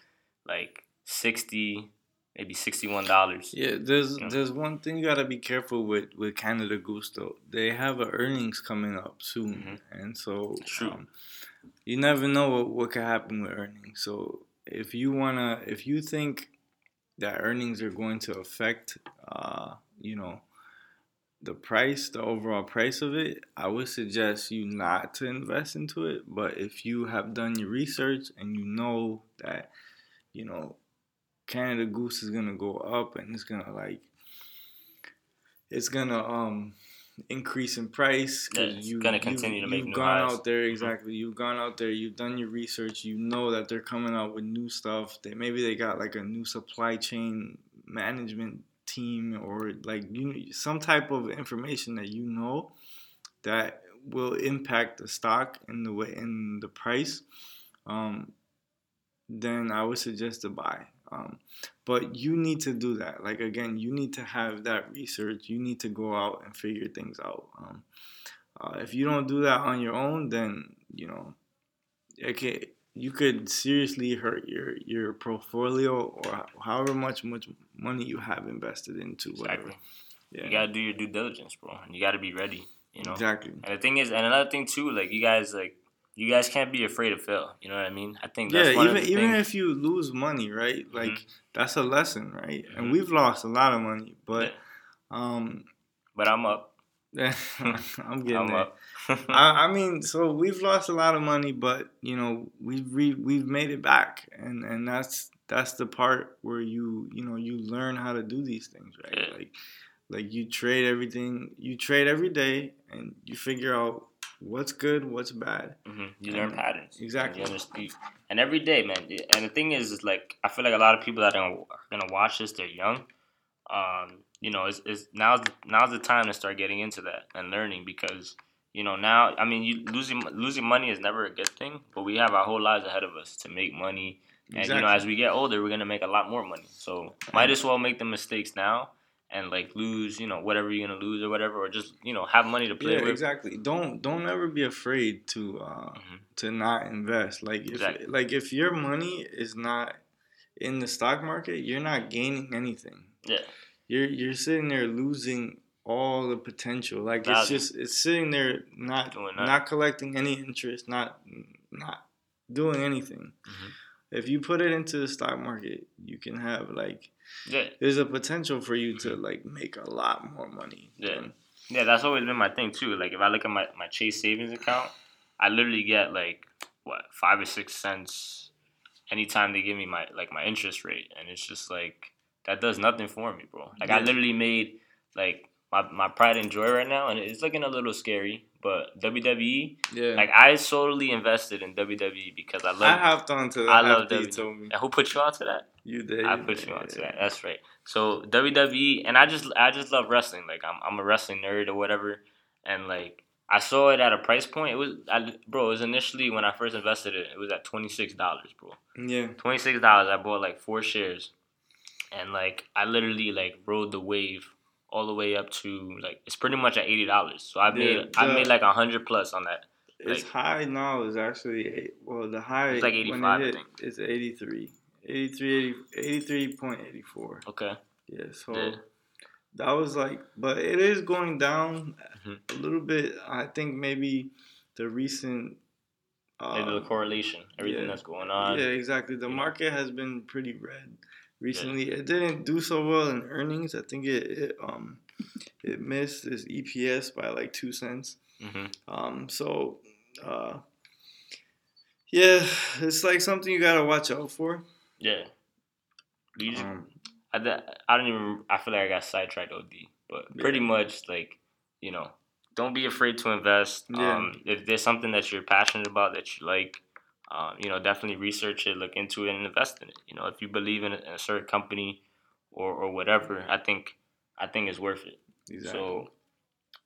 like sixty, maybe sixty one dollars. Yeah, there's you know? there's one thing you gotta be careful with with Canada Goose though. They have earnings coming up soon, mm-hmm. and so um, you never know what, what could happen with earnings. So if you wanna, if you think that earnings are going to affect, uh, you know the price, the overall price of it, I would suggest you not to invest into it. But if you have done your research and you know that, you know, Canada Goose is gonna go up and it's gonna like, it's gonna um increase in price because you gonna continue you, to make you've gone out there mm-hmm. exactly. You've gone out there. You've done your research. You know that they're coming out with new stuff. They maybe they got like a new supply chain management team or like you some type of information that you know that will impact the stock in the way in the price, um, then I would suggest to buy. Um, but you need to do that. Like again, you need to have that research. You need to go out and figure things out. Um, uh, if you don't do that on your own, then you know, okay, you could seriously hurt your your portfolio or however much much money you have invested into whatever. Exactly. Yeah. You gotta do your due diligence, bro. and You gotta be ready. You know exactly. And the thing is, and another thing too, like you guys, like you guys can't be afraid to fail. You know what I mean? I think yeah, even even if you lose money, right? Like mm-hmm. that's a lesson, right? Mm-hmm. And we've lost a lot of money, but yeah. um, but I'm up. [laughs] I'm getting up. I, I, mean, so we've lost a lot of money, but you know we've re, we've made it back, and and that's that's the part where you you know you learn how to do these things, right? Yeah. Like like you trade everything, you trade every day, and you figure out what's good, what's bad. Mm-hmm. You learn patterns. Exactly. And, you and every day, man. And the thing is, is like I feel like a lot of people that are gonna watch this, they're young. Um, you know, it's, it's now's now's the time to start getting into that and learning because you know now. I mean, you losing losing money is never a good thing, but we have our whole lives ahead of us to make money. And exactly. you know, as we get older, we're gonna make a lot more money. So might as well make the mistakes now and like lose, you know, whatever you're gonna lose or whatever, or just you know have money to play yeah, with. exactly. Don't don't ever be afraid to uh, mm-hmm. to not invest. Like if exactly. like if your money is not in the stock market, you're not gaining anything. Yeah. You're you're sitting there losing all the potential. Like it's just it's sitting there not not collecting any interest, not not doing anything. Mm-hmm. If you put it into the stock market, you can have like yeah. There's a potential for you to like make a lot more money. Yeah. Than, yeah, that's always been my thing too. Like if I look at my, my Chase savings account, I literally get like what, five or six cents anytime they give me my like my interest rate. And it's just like that does nothing for me, bro. Like yeah. I literally made like my, my pride and joy right now and it's looking a little scary but WWE, yeah, like I solely invested in WWE because I love. I hopped onto that. I love WWE. And who put you onto that? You did. I put you onto that. That's right. So WWE, and I just I just love wrestling. Like I'm I'm a wrestling nerd or whatever, and like I saw it at a price point. It was, I, bro. It was initially when I first invested it. It was at twenty six dollars, bro. Yeah. Twenty six dollars. I bought like four shares, and like I literally like rode the wave all the way up to like it's pretty much at eighty dollars. So I made yeah, I made like a hundred plus on that. It's like, high now is actually well the high it's like eighty five. It it's eighty three. 83, 83.84. Okay. Yeah, so yeah. that was like, but it is going down mm-hmm. a little bit. I think maybe the recent. Uh, maybe the um, correlation, everything yeah, that's going on. Yeah, exactly. The market has been pretty red recently. Yeah. It didn't do so well in earnings. I think it, it um it missed its EPS by like two cents. Mm-hmm. Um, so uh, yeah, it's like something you gotta watch out for. Yeah. You just, um, I, I don't even. I feel like I got sidetracked OD, but yeah. pretty much like you know, don't be afraid to invest. Yeah. Um, if there's something that you're passionate about that you like, um, you know, definitely research it, look into it, and invest in it. You know, if you believe in a, in a certain company or, or whatever, I think I think it's worth it. Exactly. So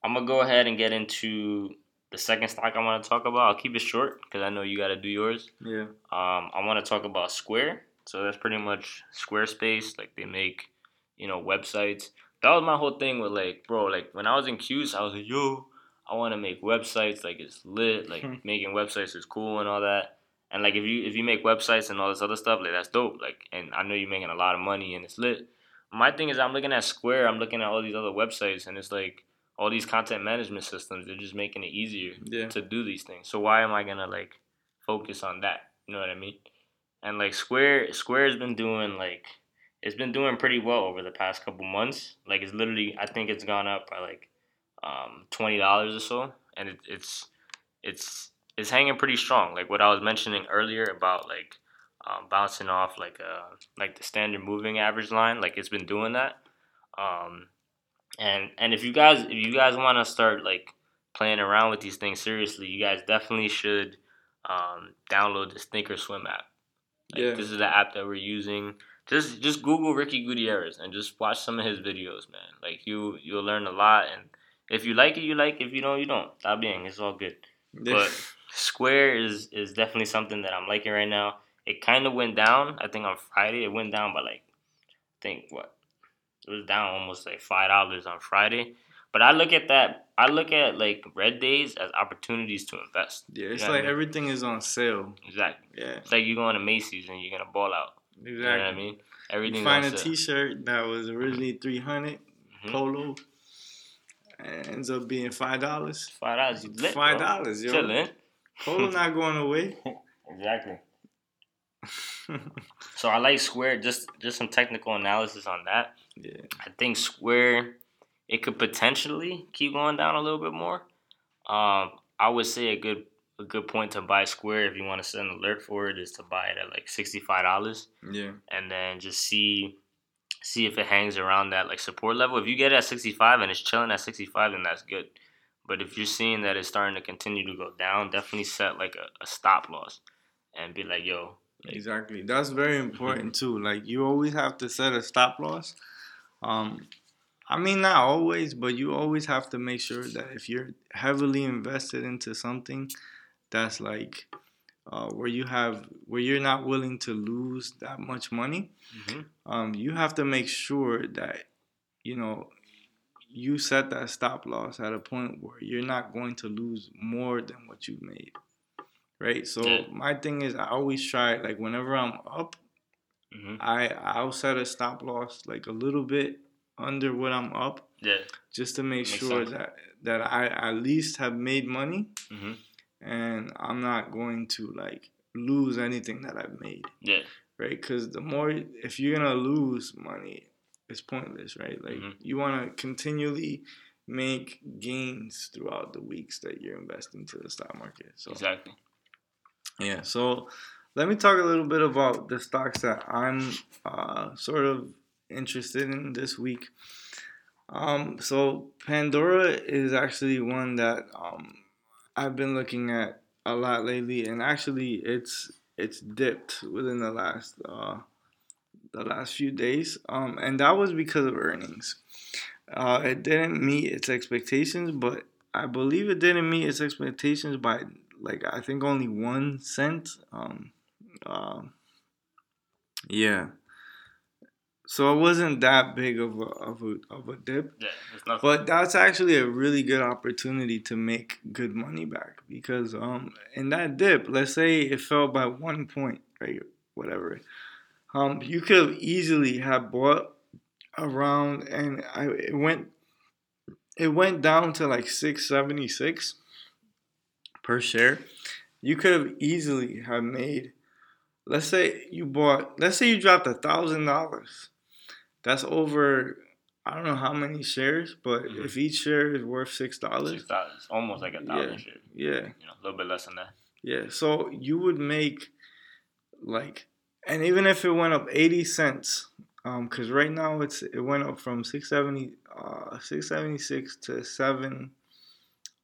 I'm gonna go ahead and get into the second stock I want to talk about. I'll keep it short because I know you got to do yours. Yeah. Um, I want to talk about Square. So that's pretty much Squarespace. Like they make, you know, websites. That was my whole thing with like, bro, like when I was in Cuse, I was like, yo, I want to make websites. Like it's lit. Like [laughs] making websites is cool and all that. And like if you if you make websites and all this other stuff, like that's dope. Like and I know you're making a lot of money and it's lit. My thing is I'm looking at Square, I'm looking at all these other websites and it's like all these content management systems, they're just making it easier yeah. to do these things. So why am I gonna like focus on that? You know what I mean? And like Square Square has been doing like it's been doing pretty well over the past couple months. Like it's literally I think it's gone up by like um, twenty dollars or so, and it, it's it's is hanging pretty strong. Like what I was mentioning earlier about like um, bouncing off like uh like the standard moving average line. Like it's been doing that. Um, and and if you guys if you guys want to start like playing around with these things seriously, you guys definitely should um, download this Thinkorswim app. Like, yeah. This is the app that we're using. Just just Google Ricky Gutierrez and just watch some of his videos, man. Like you you'll learn a lot, and if you like it, you like. It. If you don't, you don't. Stop being. It's all good. But Square is is definitely something that I'm liking right now. It kind of went down. I think on Friday it went down by like, I think what, it was down almost like five dollars on Friday. But I look at that. I look at like red days as opportunities to invest. Yeah, it's like I mean? everything is on sale. Exactly. Yeah. It's like you going to Macy's and you're gonna ball out. Exactly. You know what I mean? Everything. You find a T-shirt that was originally three hundred, mm mm-hmm. polo, ends up being five dollars. Five dollars, Five dollars, yo. Chilling. Polo not going away. [laughs] exactly. so I like Square. Just just some technical analysis on that. Yeah. I think Square, it could potentially keep going down a little bit more. Um, I would say a good a good point to buy Square if you want to set an alert for it is to buy it at like sixty five dollars. Yeah. And then just see see if it hangs around that like support level. If you get it at sixty five and it's chilling at sixty five, then that's good. But if you're seeing that it's starting to continue to go down, definitely set like a, a stop loss and be like, yo. Like, exactly. That's very [laughs] important too. Like you always have to set a stop loss. Um, I mean, not always, but you always have to make sure that if you're heavily invested into something, that's like uh, where you have where you're not willing to lose that much money. Mm-hmm. Um, you have to make sure that you know you set that stop loss at a point where you're not going to lose more than what you've made. Right. So yeah. my thing is, I always try like whenever I'm up, mm-hmm. I I'll set a stop loss like a little bit under what I'm up. Yeah. Just to make Makes sure sense. that that I at least have made money, mm-hmm. and I'm not going to like lose anything that I've made. Yeah. Right. Because the more if you're gonna lose money, it's pointless, right? Like mm-hmm. you want to continually make gains throughout the weeks that you're investing to the stock market. So exactly. Yeah. So let me talk a little bit about the stocks that I'm uh, sort of interested in this week. Um, so Pandora is actually one that um, I've been looking at a lot lately, and actually it's it's dipped within the last uh, the last few days, um, and that was because of earnings. Uh, it didn't meet its expectations, but I believe it didn't meet its expectations by like I think only one cent. Um, uh, yeah. So it wasn't that big of a of a, of a dip. Yeah, but that's actually a really good opportunity to make good money back because um in that dip, let's say it fell by one point, right? Whatever um, you could have easily have bought around, and I it went it went down to like six seventy six per share. You could have easily have made. Let's say you bought. Let's say you dropped a thousand dollars. That's over. I don't know how many shares, but mm-hmm. if each share is worth six dollars, six dollars, almost like a thousand yeah, shares. Yeah, you know, a little bit less than that. Yeah, so you would make like and even if it went up 80 cents because um, right now it's it went up from 670 uh, 676 to 7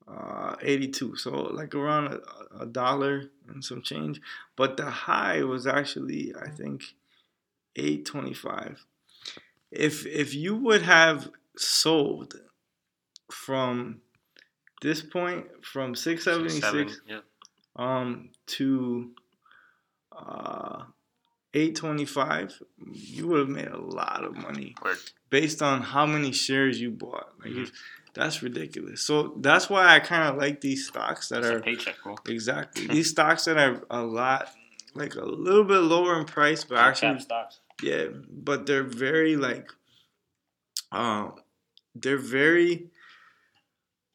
uh, 82 so like around a, a, dollar and some change. But the high was actually i think 825 if if you would have sold from this point from 676 yeah. um to uh 825 you would have made a lot of money Word. based on how many shares you bought like mm-hmm. that's ridiculous so that's why i kind of like these stocks that that's are paycheck bro. exactly [laughs] these stocks that are a lot like a little bit lower in price but actually stocks. yeah but they're very like uh, they're very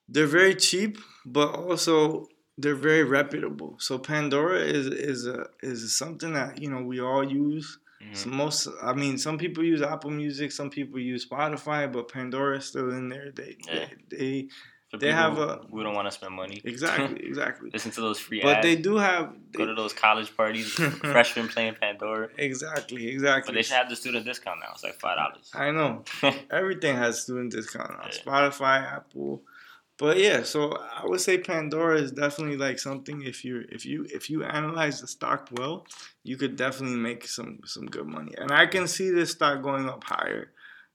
they're very cheap but also they're very reputable. So Pandora is is a is something that you know we all use. Mm-hmm. So most, I mean, some people use Apple Music, some people use Spotify, but Pandora is still in there. They yeah. they they, they have a. We don't want to spend money. Exactly, [laughs] exactly. Listen to those free but ads. they do have. They, go to those college parties. [laughs] freshmen playing Pandora. Exactly, exactly. But they should have the student discount now. It's like five dollars. I know. [laughs] Everything has student discount now. Yeah. Spotify, Apple but yeah, so I would say Pandora is definitely like something if you if you if you analyze the stock well, you could definitely make some some good money. And I can see this stock going up higher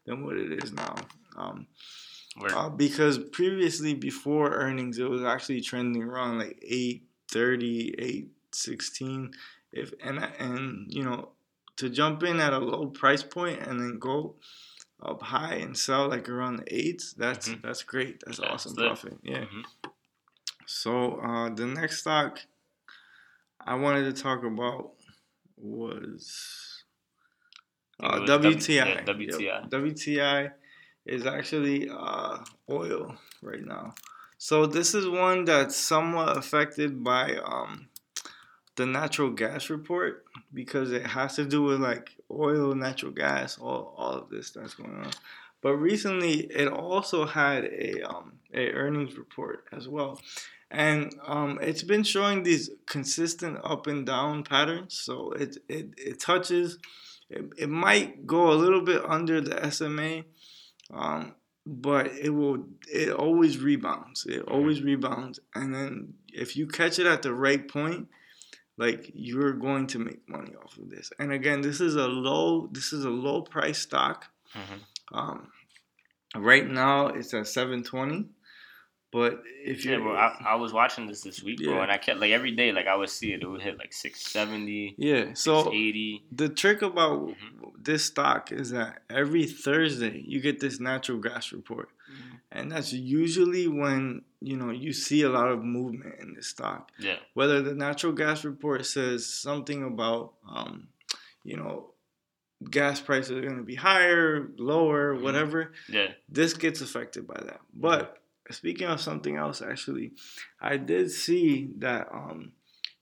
than what it is now. Um, uh, because previously before earnings it was actually trending around like 830 816 if and and you know to jump in at a low price point and then go up high and sell like around the eights, that's mm-hmm. that's great. That's yeah, awesome profit. Yeah. Mm-hmm. So uh, the next stock I wanted to talk about was uh, WTI. WTI. Yep. WTI is actually uh, oil right now. So this is one that's somewhat affected by um, the natural gas report because it has to do with like oil, natural gas, all, all of this that's going on. But recently, it also had a um, a earnings report as well, and um, it's been showing these consistent up and down patterns. So it it, it touches, it, it might go a little bit under the SMA, um, but it will it always rebounds. It always rebounds, and then if you catch it at the right point, like you're going to make money off of this. And again, this is a low this is a low price stock. Mm-hmm. Um, right now it's at 720. But if you yeah, bro, I, I, was watching this this week, bro, and I kept like every day, like I would see it, it would hit like six seventy. Yeah, so eighty. The trick about mm-hmm. this stock is that every Thursday you get this natural gas report, mm-hmm. and that's usually when you know you see a lot of movement in this stock. Yeah. Whether the natural gas report says something about, um, you know, gas prices are going to be higher, lower, mm-hmm. whatever. Yeah. This gets affected by that, but speaking of something else, actually, I did see that um,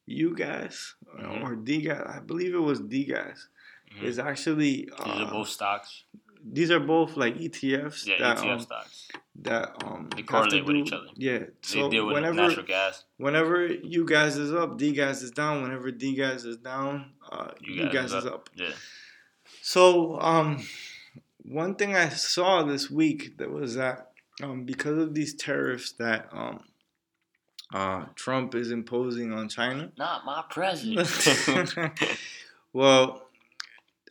UGAZ mm-hmm. or DGAZ, I believe it was DGAZ, mm-hmm. is actually uh, these are both stocks. These are both like ETFs. Yeah, that, ETF um, stocks. That um they correlate with each other. Yeah, so they deal with whenever, natural gas. Whenever UGAZ is up, DGAZ is down. Whenever DGAZ is down, uh, you, guys, is up. up. Yeah. So um, one thing I saw this week that was that um, because of these tariffs that um, uh, Trump is imposing on China. Not my president. [laughs] well,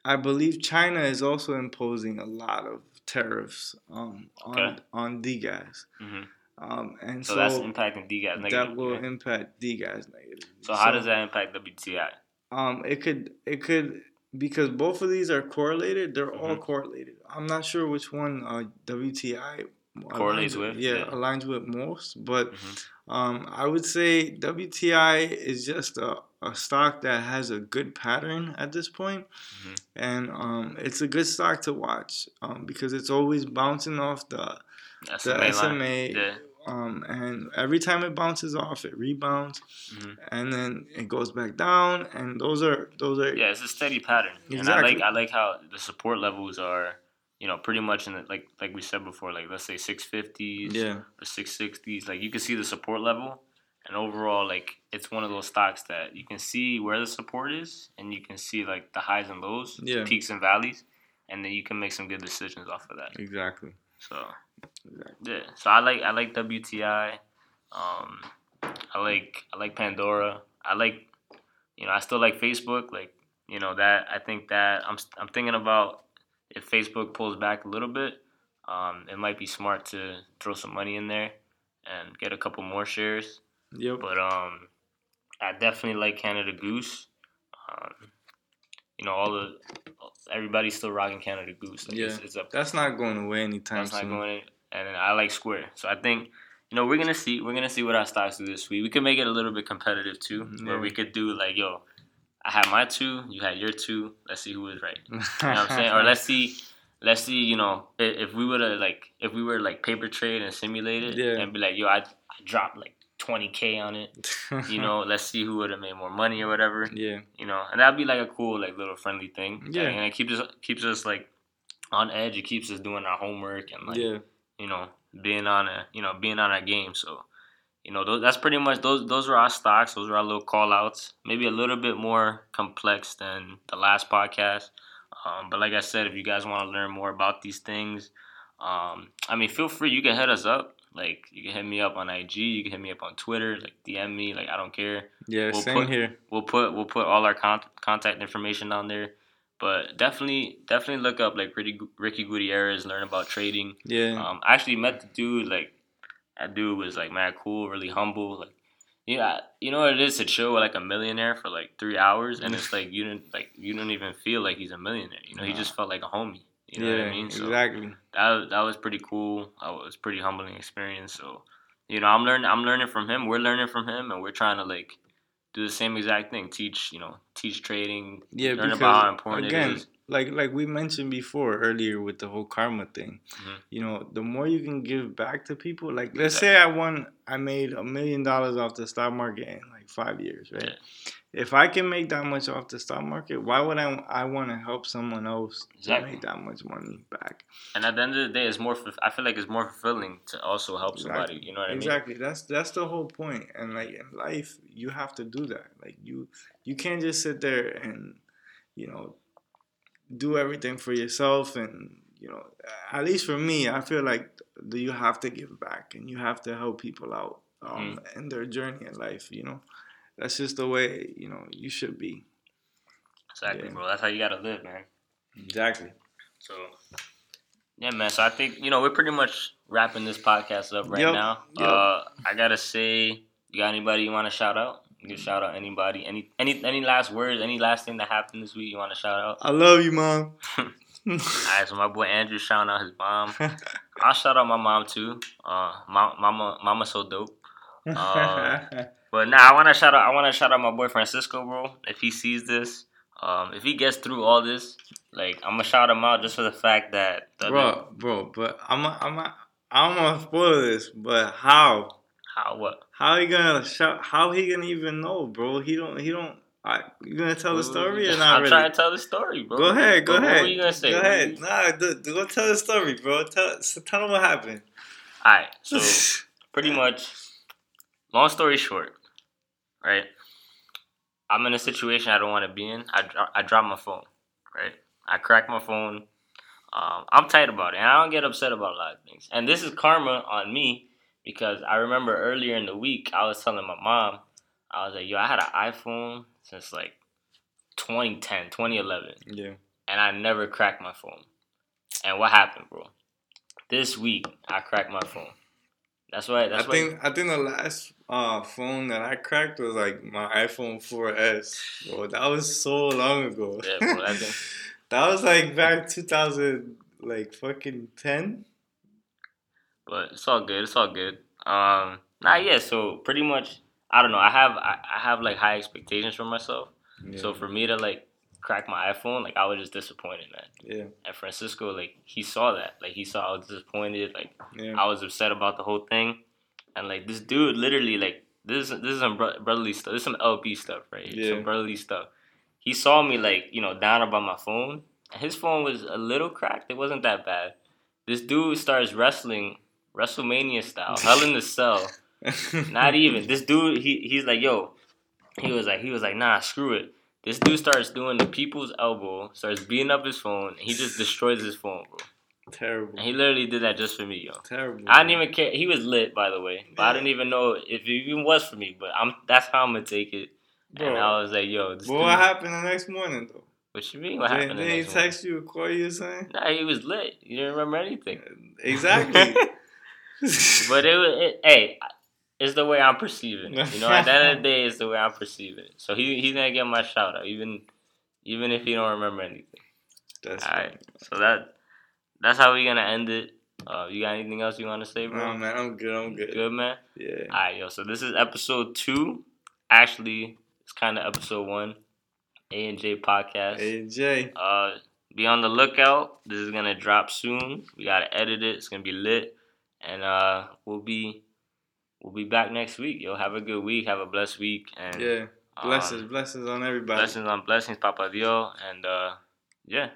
I believe China is also imposing a lot of tariffs um, on okay. on gas. Mm-hmm. Um, and so, so, that's impacting DGAZ negative. That will impact DGAZ negative. So how so, does that impact WTI? Um, it could it could because both of these are correlated. They're mm-hmm. all correlated. I'm not sure which one uh, WTI correlates with. Yeah, yeah, aligns with most. But mm-hmm. um, I would say WTI is just a, a, stock that has a good pattern at this point. Mm-hmm. and um, it's a good stock to watch um, because it's always bouncing off the SMA the SMA. Yeah. Um, and every time it bounces off, it rebounds, mm-hmm. and then it goes back down. And those are those are yeah, it's a steady pattern. Exactly. And I like I like how the support levels are you know, pretty much in the, like like we said before, like let's say six fifties, yeah, or six sixties. Like you can see the support level, and overall, like it's one of those stocks that you can see where the support is, and you can see like the highs and lows, yeah. peaks and valleys, and then you can make some good decisions off of that. Exactly. So, exactly. yeah. So I like I like WTI. Um, I like I like Pandora. I like, you know, I still like Facebook. Like, you know that I think that I'm I'm thinking about if Facebook pulls back a little bit, um, it might be smart to throw some money in there and get a couple more shares. Yep. But um, I definitely like Canada Goose. Um, you know, all the everybody's still rocking Canada Goose. Like yeah, it's, it's that's not going away anytime that's soon. not going. And I like Square, so I think you know we're gonna see we're gonna see what our stocks do this week. We could make it a little bit competitive too, yeah. where we could do like yo, I had my two, you had your two. Let's see who was right. You know what I'm saying? or [laughs] let's see, let's see. You know, if, if we would have like, if we were like paper trade and simulate it, yeah. and be like, yo, I, I dropped like 20k on it. you know, [laughs] let's see who would have made more money or whatever. Yeah. You know, and that'd be like a cool, like little friendly thing. Yeah. And it keeps us keeps us like on edge. It keeps us doing our homework and like, yeah. you know, being on a, you know, being on our game. So you know, those, that's pretty much those. Those are our stocks. Those are our little call outs. Maybe a little bit more complex than the last podcast. Um, but like I said, if you guys want to learn more about these things, um, I mean, feel free. You can hit us up. Like you can hit me up on IG. You can hit me up on Twitter. Like DM me. Like I don't care. Yeah, we'll same put, here. We'll put we'll put all our con- contact information down there. But definitely definitely look up like Ricky Ricky Gutierrez. Learn about trading. Yeah. Um, I actually met the dude like that dude was like mad cool, really humble. Like, yeah, you know what it is to chill with like a millionaire for like three hours, and it's like you didn't like you don't even feel like he's a millionaire. You know, he just felt like a homie. You know yeah, what I mean? So exactly. That that was pretty cool. That was pretty humbling experience. So, you know, I'm learning. I'm learning from him. We're learning from him, and we're trying to like do the same exact thing. Teach, you know, teach trading. Yeah, learn about how important again, it is like like we mentioned before earlier with the whole karma thing. Mm-hmm. You know, the more you can give back to people, like let's say I won, I made a million dollars off the stock market in like five years, right? Yeah if I can make that much off the stock market, why would I I want to help someone else exactly. to make that much money back? And at the end of the day, it's more. I feel like it's more fulfilling to also help exactly. somebody. You know what I mean? Exactly. That's that's the whole point. And like in life, you have to do that. Like you you can't just sit there and you know do everything for yourself and you know at least for me i feel like do you have to give back and you have to help people out um, mm. in their journey in life you know that's just the way you know you should be. Exactly, yeah. bro. That's how you gotta live, man. Exactly. So, yeah, man. So I think you know we're pretty much wrapping this podcast up right yep. now. Yep. Uh, I gotta say, you got anybody you want to shout out? You can shout out anybody. Any any any last words? Any last thing that happened this week you want to shout out? I love you, mom. [laughs] [laughs] Alright, so my boy Andrew shouting out his mom. [laughs] I'll shout out my mom too. Uh, mama, mama, so dope. Uh, but now nah, I want to shout out. I want to shout out my boy Francisco, bro. If he sees this, um, if he gets through all this, like I'm gonna shout him out just for the fact that. The bro, other, bro, but I'm, a, I'm, a, I don't want to spoil this, but how? How what? How he gonna shout? How he gonna even know, bro? He don't. He don't. I, you gonna tell the story or not? I'm really? trying to tell the story, bro. Go ahead, go ahead. What are you gonna say? Go ahead. Nah, do, go tell the story, bro. Tell, so tell him what happened. All right, [laughs] so pretty much, long story short, right? I'm in a situation I don't want to be in. I, I drop my phone, right? I crack my phone. Um, I'm tight about it, and I don't get upset about a lot of things. And this is karma on me because I remember earlier in the week I was telling my mom, I was like, "Yo, I had an iPhone since like 2010, 2011, yeah, and I never cracked my phone. And what happened, bro? This week I cracked my phone. That's why. That's I think. I think the last uh, phone that I cracked was like my iPhone 4S. Bro, that was so long ago. Yeah, bro. That, [laughs] that was like back 2000, like fucking 10. But it's all good. It's all good. Um, nah, yeah. So pretty much, I don't know. I have I, I have like high expectations for myself. Yeah. So for me to like crack my iPhone, like I was just disappointed, man. Yeah. And Francisco, like he saw that, like he saw I was disappointed, like yeah. I was upset about the whole thing, and like this dude, literally, like this this is some brotherly stuff. This is some LP stuff, right? Yeah. Some brotherly stuff. He saw me like you know down about my phone. His phone was a little cracked. It wasn't that bad. This dude starts wrestling WrestleMania style, Hell in the Cell. Not even [laughs] this dude. He he's like yo. He was like he was like nah screw it this dude starts doing the people's elbow, starts beating up his phone, and he just destroys his phone, bro. Terrible. And he literally did that just for me, yo. Terrible. I didn't even care. He was lit, by the way. But yeah. I didn't even know if it even was for me. But I'm that's how I'm gonna take it. Bro. And I was like, yo. This what happened the next morning though? What you mean? What happened? Did he text morning? you call you or something? Nah, he was lit. You didn't remember anything. Exactly. [laughs] but it was. It, hey, it's the way I'm perceiving it. You know, at the end of the [laughs] day, it's the way I'm perceiving it. So he he's gonna get my shout out, even even if he don't remember anything. That's All right. So that that's how we're gonna end it. Uh, you got anything else you want to say, bro? No, man, I'm good. I'm good. Good, man. Yeah. All right, yo. So this is episode two. Actually, it's kind of episode one. A and J podcast. A and J. Uh, be on the lookout. This is gonna drop soon. We gotta edit it. It's gonna be lit, and uh, we'll be we'll be back next week. Yo, have a good week. Have a blessed week. And yeah, blessings, um, blessings on everybody. Blessings on blessings, Papa Dio, and uh, yeah.